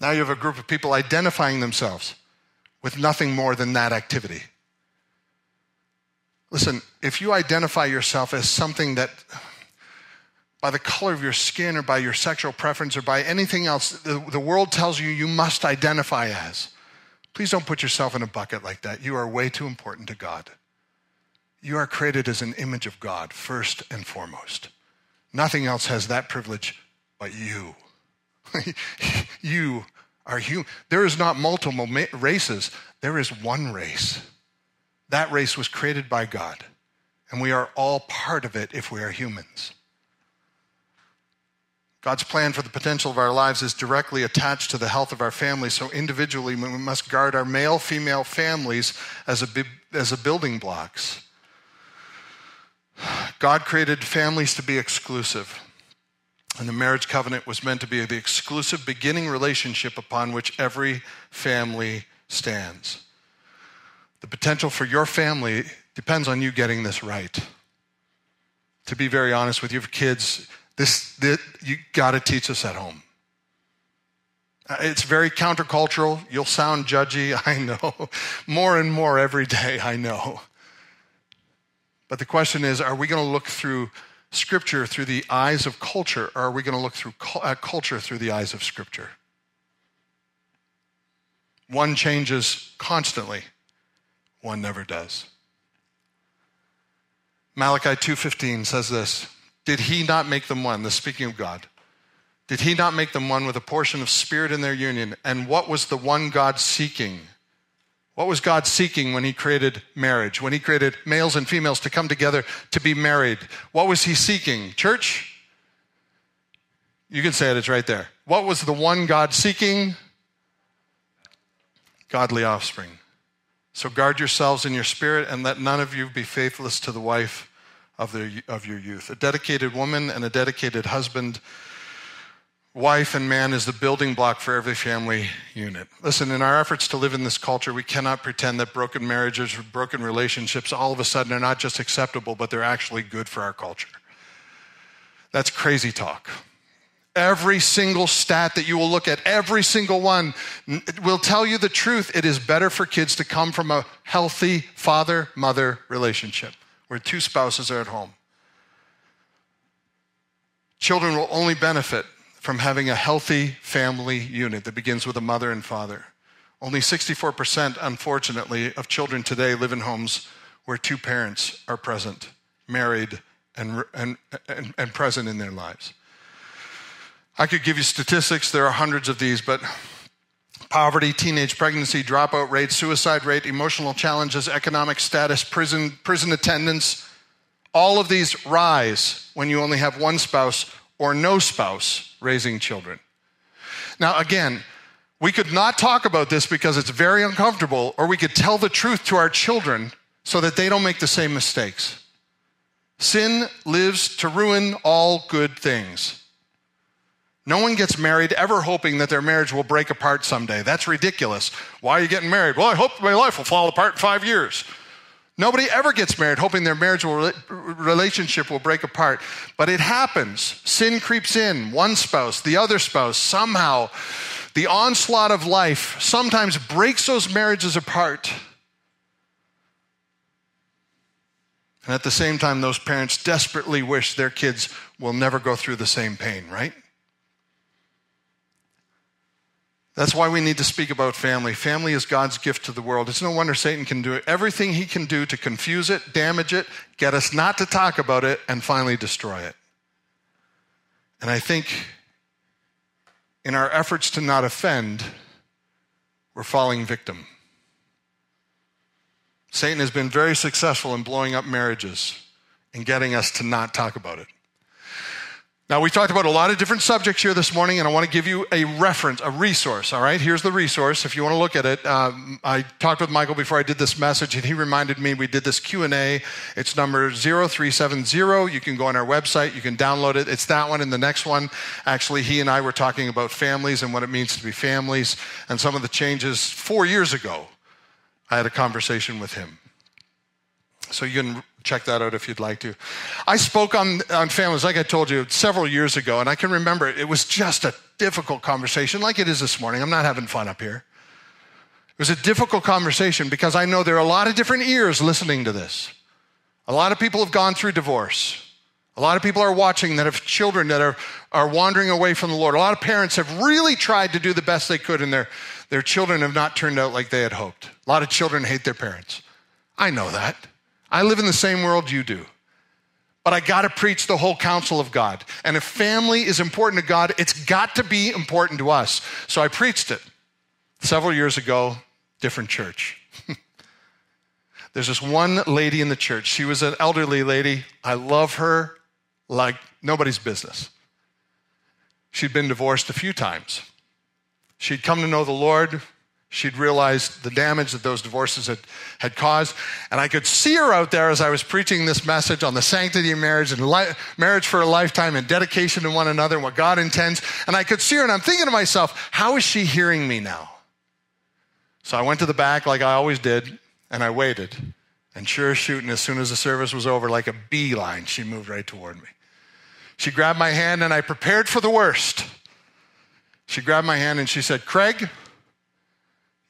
Now you have a group of people identifying themselves with nothing more than that activity. Listen, if you identify yourself as something that, by the color of your skin or by your sexual preference or by anything else, the, the world tells you you must identify as, please don't put yourself in a bucket like that. You are way too important to God. You are created as an image of God, first and foremost. Nothing else has that privilege but you. *laughs* you are human. There is not multiple races, there is one race. That race was created by God, and we are all part of it if we are humans. God's plan for the potential of our lives is directly attached to the health of our families, so individually we must guard our male female families as a, as a building blocks. God created families to be exclusive. And the marriage covenant was meant to be the exclusive beginning relationship upon which every family stands. The potential for your family depends on you getting this right. To be very honest with your kids, this, this you got to teach this at home. Uh, it's very countercultural. You'll sound judgy, *laughs* I know. More and more every day, I know. But the question is are we going to look through Scripture through the eyes of culture, or are we going to look through uh, culture through the eyes of Scripture? One changes constantly one never does. Malachi 2:15 says this, did he not make them one? The speaking of God. Did he not make them one with a portion of spirit in their union? And what was the one God seeking? What was God seeking when he created marriage? When he created males and females to come together to be married? What was he seeking? Church? You can say it, it's right there. What was the one God seeking? Godly offspring. So guard yourselves in your spirit and let none of you be faithless to the wife of, their, of your youth. A dedicated woman and a dedicated husband, wife, and man is the building block for every family unit. Listen, in our efforts to live in this culture, we cannot pretend that broken marriages broken relationships all of a sudden are not just acceptable, but they're actually good for our culture. That's crazy talk. Every single stat that you will look at, every single one will tell you the truth. It is better for kids to come from a healthy father mother relationship where two spouses are at home. Children will only benefit from having a healthy family unit that begins with a mother and father. Only 64%, unfortunately, of children today live in homes where two parents are present, married, and, and, and, and present in their lives. I could give you statistics, there are hundreds of these, but poverty, teenage pregnancy, dropout rate, suicide rate, emotional challenges, economic status, prison, prison attendance, all of these rise when you only have one spouse or no spouse raising children. Now, again, we could not talk about this because it's very uncomfortable, or we could tell the truth to our children so that they don't make the same mistakes. Sin lives to ruin all good things. No one gets married ever hoping that their marriage will break apart someday. That's ridiculous. Why are you getting married? Well, I hope my life will fall apart in five years. Nobody ever gets married hoping their marriage will, relationship will break apart. But it happens. Sin creeps in. One spouse, the other spouse, somehow the onslaught of life sometimes breaks those marriages apart. And at the same time, those parents desperately wish their kids will never go through the same pain, right? That's why we need to speak about family. Family is God's gift to the world. It's no wonder Satan can do. Everything he can do to confuse it, damage it, get us not to talk about it, and finally destroy it. And I think in our efforts to not offend, we're falling victim. Satan has been very successful in blowing up marriages and getting us to not talk about it. Now, we talked about a lot of different subjects here this morning, and I want to give you a reference, a resource. All right, here's the resource. If you want to look at it, um, I talked with Michael before I did this message, and he reminded me we did this Q and A. It's number 0370. You can go on our website. You can download it. It's that one and the next one. Actually, he and I were talking about families and what it means to be families, and some of the changes four years ago. I had a conversation with him. So you can check that out if you'd like to. I spoke on, on families, like I told you, several years ago, and I can remember it was just a difficult conversation, like it is this morning. I'm not having fun up here. It was a difficult conversation because I know there are a lot of different ears listening to this. A lot of people have gone through divorce. A lot of people are watching that have children that are, are wandering away from the Lord. A lot of parents have really tried to do the best they could, and their, their children have not turned out like they had hoped. A lot of children hate their parents. I know that. I live in the same world you do. But I got to preach the whole counsel of God. And if family is important to God, it's got to be important to us. So I preached it several years ago, different church. *laughs* There's this one lady in the church. She was an elderly lady. I love her like nobody's business. She'd been divorced a few times. She'd come to know the Lord, She'd realized the damage that those divorces had, had caused. And I could see her out there as I was preaching this message on the sanctity of marriage and li- marriage for a lifetime and dedication to one another and what God intends. And I could see her and I'm thinking to myself, how is she hearing me now? So I went to the back like I always did and I waited. And sure as shooting, as soon as the service was over, like a beeline, she moved right toward me. She grabbed my hand and I prepared for the worst. She grabbed my hand and she said, Craig,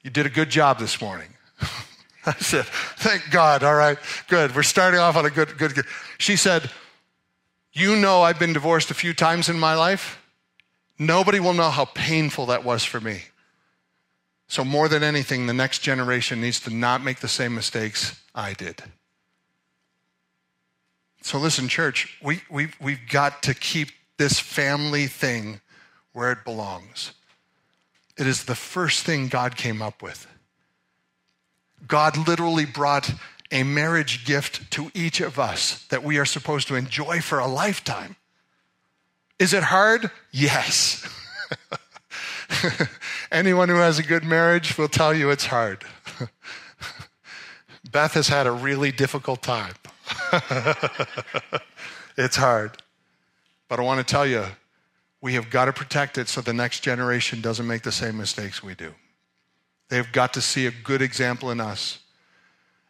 you did a good job this morning. *laughs* I said, Thank God. All right, good. We're starting off on a good, good, good. She said, You know, I've been divorced a few times in my life. Nobody will know how painful that was for me. So, more than anything, the next generation needs to not make the same mistakes I did. So, listen, church, we, we, we've got to keep this family thing where it belongs. It is the first thing God came up with. God literally brought a marriage gift to each of us that we are supposed to enjoy for a lifetime. Is it hard? Yes. *laughs* Anyone who has a good marriage will tell you it's hard. *laughs* Beth has had a really difficult time. *laughs* it's hard. But I want to tell you, we have got to protect it so the next generation doesn't make the same mistakes we do. They've got to see a good example in us.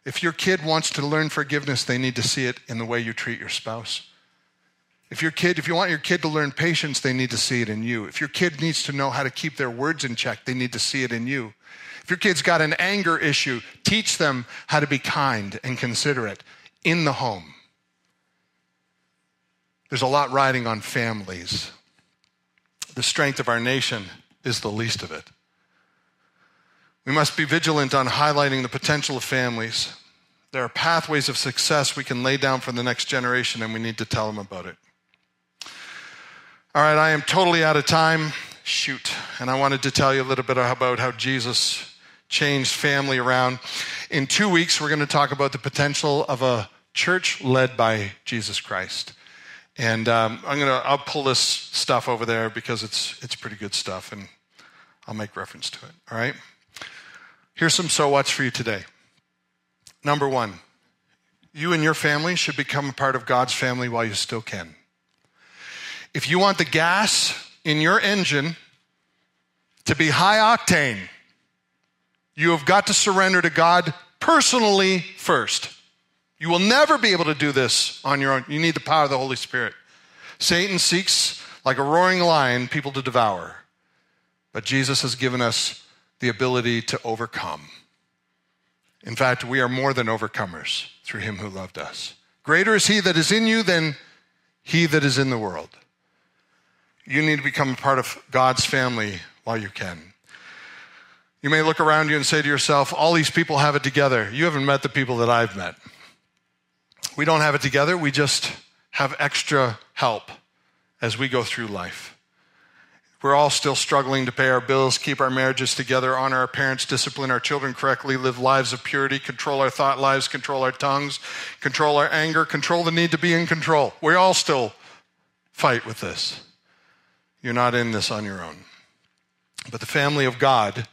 If your kid wants to learn forgiveness, they need to see it in the way you treat your spouse. If your kid, if you want your kid to learn patience, they need to see it in you. If your kid needs to know how to keep their words in check, they need to see it in you. If your kid's got an anger issue, teach them how to be kind and considerate in the home. There's a lot riding on families. The strength of our nation is the least of it. We must be vigilant on highlighting the potential of families. There are pathways of success we can lay down for the next generation, and we need to tell them about it. All right, I am totally out of time. Shoot. And I wanted to tell you a little bit about how Jesus changed family around. In two weeks, we're going to talk about the potential of a church led by Jesus Christ. And um, I'm gonna I'll pull this stuff over there because it's it's pretty good stuff, and I'll make reference to it. All right. Here's some so what's for you today. Number one, you and your family should become a part of God's family while you still can. If you want the gas in your engine to be high octane, you have got to surrender to God personally first. You will never be able to do this on your own. You need the power of the Holy Spirit. Satan seeks, like a roaring lion, people to devour. But Jesus has given us the ability to overcome. In fact, we are more than overcomers through him who loved us. Greater is he that is in you than he that is in the world. You need to become a part of God's family while you can. You may look around you and say to yourself, All these people have it together. You haven't met the people that I've met. We don't have it together, we just have extra help as we go through life. We're all still struggling to pay our bills, keep our marriages together, honor our parents, discipline our children correctly, live lives of purity, control our thought lives, control our tongues, control our anger, control the need to be in control. We all still fight with this. You're not in this on your own. But the family of God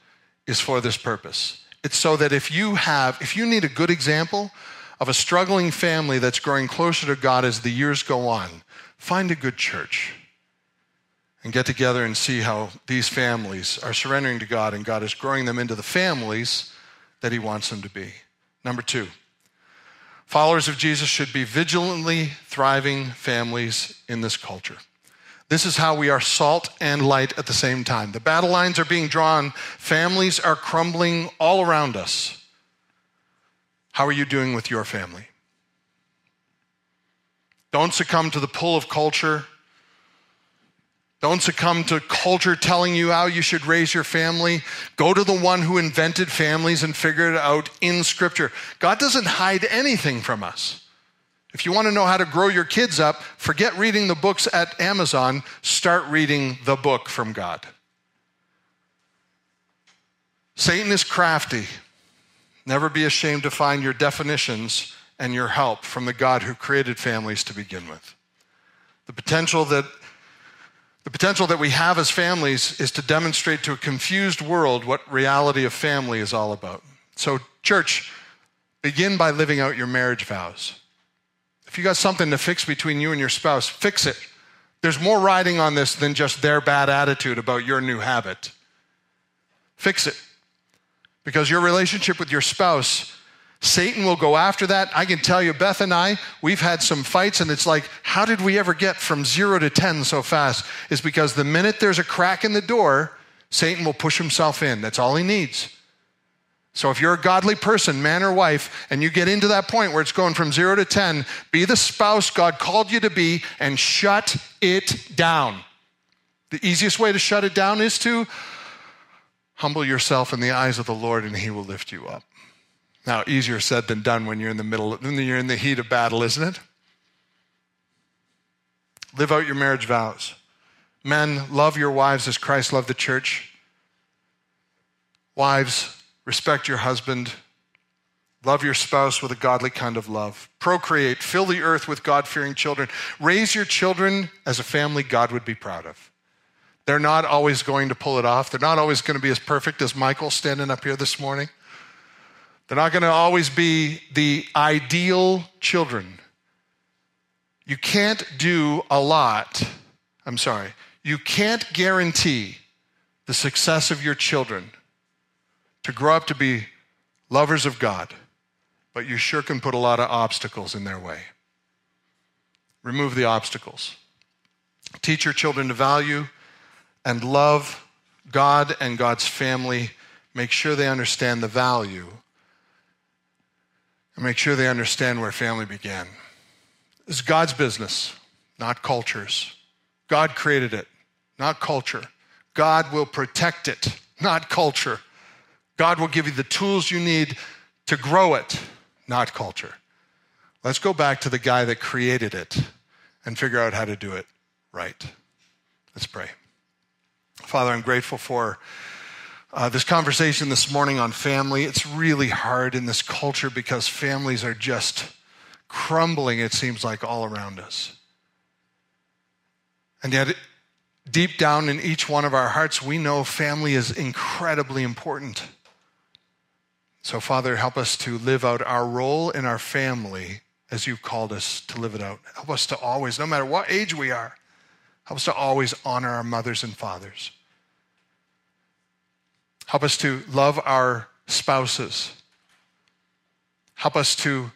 is for this purpose. It's so that if you have, if you need a good example of a struggling family that's growing closer to God as the years go on, find a good church and get together and see how these families are surrendering to God and God is growing them into the families that He wants them to be. Number two, followers of Jesus should be vigilantly thriving families in this culture. This is how we are salt and light at the same time. The battle lines are being drawn, families are crumbling all around us. How are you doing with your family? Don't succumb to the pull of culture don't succumb to culture telling you how you should raise your family. Go to the one who invented families and figure it out in Scripture. God doesn't hide anything from us. If you want to know how to grow your kids up, forget reading the books at Amazon. Start reading the book from God. Satan is crafty. Never be ashamed to find your definitions and your help from the God who created families to begin with. The potential that the potential that we have as families is to demonstrate to a confused world what reality of family is all about. So, church, begin by living out your marriage vows. If you got something to fix between you and your spouse, fix it. There's more riding on this than just their bad attitude about your new habit. Fix it. Because your relationship with your spouse Satan will go after that. I can tell you, Beth and I, we've had some fights, and it's like, how did we ever get from zero to 10 so fast? Is because the minute there's a crack in the door, Satan will push himself in. That's all he needs. So if you're a godly person, man or wife, and you get into that point where it's going from zero to 10, be the spouse God called you to be and shut it down. The easiest way to shut it down is to humble yourself in the eyes of the Lord, and he will lift you up. Now, easier said than done when you're in the middle, when you're in the heat of battle, isn't it? Live out your marriage vows. Men, love your wives as Christ loved the church. Wives, respect your husband. Love your spouse with a godly kind of love. Procreate. Fill the earth with God fearing children. Raise your children as a family God would be proud of. They're not always going to pull it off. They're not always going to be as perfect as Michael standing up here this morning. They're not going to always be the ideal children, You can't do a lot. I'm sorry. You can't guarantee the success of your children to grow up to be lovers of God, but you sure can put a lot of obstacles in their way. Remove the obstacles. Teach your children to value and love God and God's family. Make sure they understand the value and make sure they understand where family began. It's God's business, not culture's. God created it, not culture. God will protect it, not culture. God will give you the tools you need to grow it, not culture. Let's go back to the guy that created it and figure out how to do it right. Let's pray. Father, I'm grateful for uh, this conversation this morning on family. It's really hard in this culture because families are just crumbling, it seems like, all around us. And yet, deep down in each one of our hearts, we know family is incredibly important. So, Father, help us to live out our role in our family as you've called us to live it out. Help us to always, no matter what age we are, help us to always honor our mothers and fathers. Help us to love our spouses. Help us to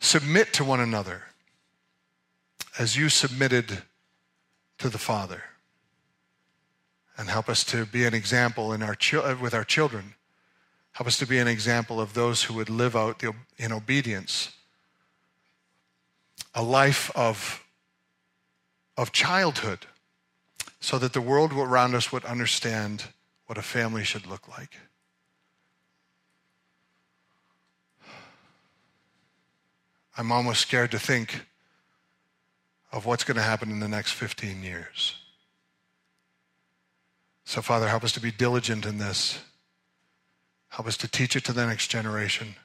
submit to one another as you submitted to the Father. And help us to be an example in our uh, with our children. Help us to be an example of those who would live out the, in obedience a life of, of childhood so that the world around us would understand what a family should look like. I'm almost scared to think of what's going to happen in the next 15 years. So, Father, help us to be diligent in this. Help us to teach it to the next generation.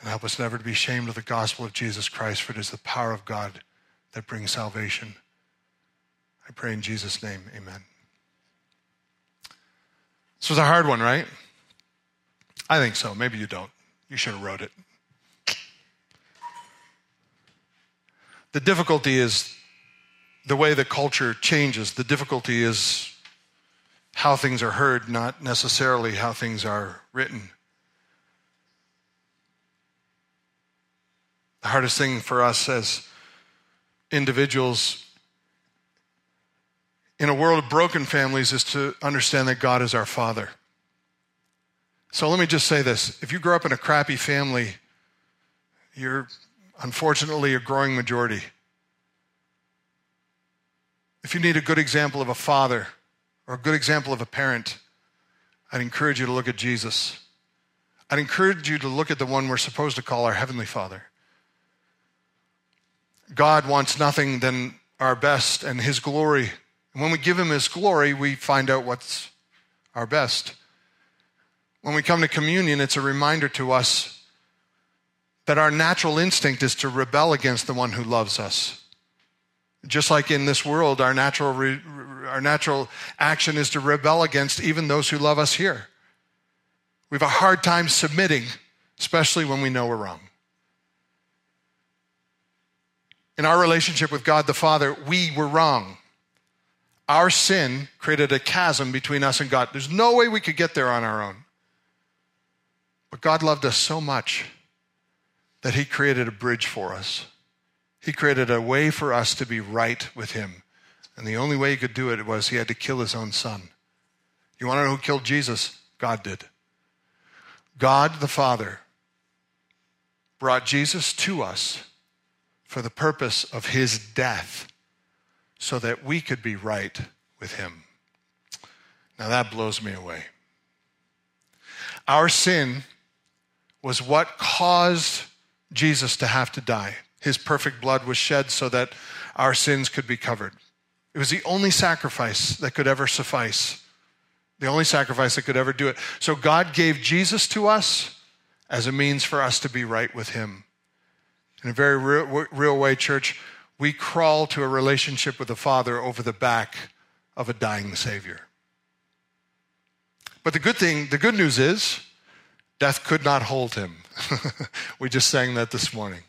And help us never to be ashamed of the gospel of Jesus Christ, for it is the power of God that brings salvation. I pray in Jesus' name, amen. This was a hard one, right? I think so. Maybe you don't. You should have wrote it. The difficulty is the way the culture changes. The difficulty is how things are heard, not necessarily how things are written. The hardest thing for us as individuals in a world of broken families is to understand that God is our Father. So let me just say this if you grow up in a crappy family, you're unfortunately a growing majority. If you need a good example of a father or a good example of a parent, I'd encourage you to look at Jesus. I'd encourage you to look at the one we're supposed to call our Heavenly Father. God wants nothing than our best and His glory and when we give Him His glory, we find out what's our best. When we come to communion, it's a reminder to us that our natural instinct is to rebel against the one who loves us. Just like in this world, our natural, re, our natural action is to rebel against even those who love us here. We have a hard time submitting, especially when we know we're wrong. In our relationship with God the Father, we were wrong. Our sin created a chasm between us and God. There's no way we could get there on our own. But God loved us so much that He created a bridge for us. He created a way for us to be right with Him. And the only way He could do it was He had to kill His own Son. You want to know who killed Jesus? God did. God the Father brought Jesus to us for the purpose of His death so that we could be right with Him. Now that blows me away. Our sin was what caused Jesus to have to die. His perfect blood was shed so that our sins could be covered. It was the only sacrifice that could ever suffice, the only sacrifice that could ever do it. So God gave Jesus to us as a means for us to be right with Him. In a very real, real way, church, we crawl to a relationship with the Father over the back of a dying Savior. But the good thing, the good news is, death could not hold him. *laughs* we just sang that this morning.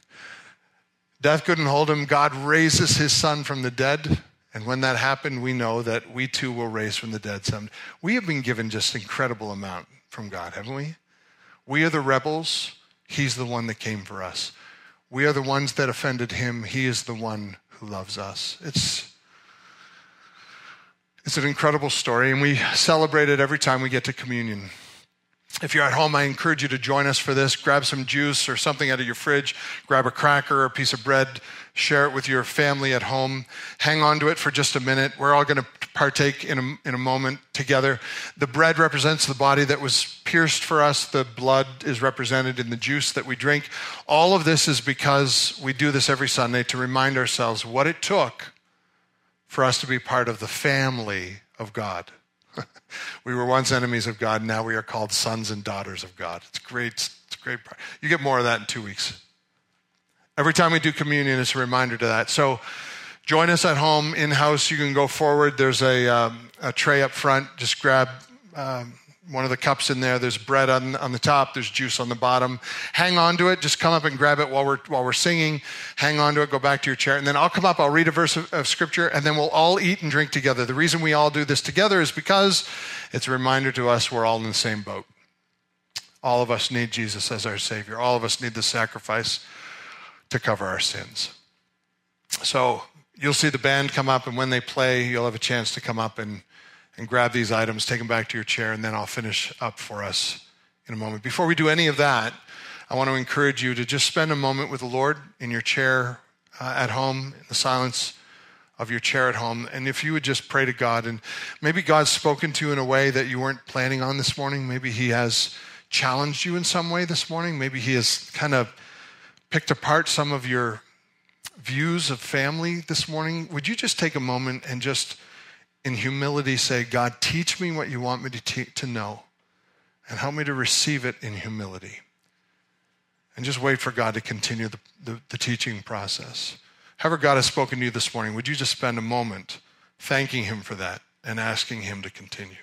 Death couldn't hold him. God raises his son from the dead. And when that happened, we know that we too will raise from the dead some. We have been given just incredible amount from God, haven't we? We are the rebels. He's the one that came for us. We are the ones that offended him. He is the one who loves us. It's it's an incredible story, and we celebrate it every time we get to communion. If you're at home, I encourage you to join us for this. Grab some juice or something out of your fridge, grab a cracker or a piece of bread, share it with your family at home. Hang on to it for just a minute. We're all going to partake in a, in a moment together. The bread represents the body that was pierced for us, the blood is represented in the juice that we drink. All of this is because we do this every Sunday to remind ourselves what it took for us to be part of the family of God. We were once enemies of God, now we are called sons and daughters of God. It's great. It's great. You get more of that in two weeks. Every time we do communion, it's a reminder to that. So join us at home, in house. You can go forward. There's a, um, a tray up front. Just grab um, one of the cups in there. There's bread on, on the top, there's juice on the bottom. Hang on to it. Just come up and grab it while we're, while we're singing. Hang on to it, go back to your chair. And then I'll come up, I'll read a verse of, of scripture, and then we'll all eat and drink together. The reason we all do this together is because it's a reminder to us we're all in the same boat. All of us need Jesus as our Savior, all of us need the sacrifice to cover our sins. So you'll see the band come up, and when they play, you'll have a chance to come up and and grab these items, take them back to your chair, and then I'll finish up for us in a moment. Before we do any of that, I want to encourage you to just spend a moment with the Lord in your chair uh, at home, in the silence of your chair at home. And if you would just pray to God, and maybe God's spoken to you in a way that you weren't planning on this morning. Maybe He has challenged you in some way this morning. Maybe He has kind of picked apart some of your views of family this morning. Would you just take a moment and just in humility say, God, teach me what you want me to, te- to know and help me to receive it in humility. And just wait for God to continue the, the, the teaching process. However, God has spoken to you this morning, would you just spend a moment thanking Him for that and asking Him to continue?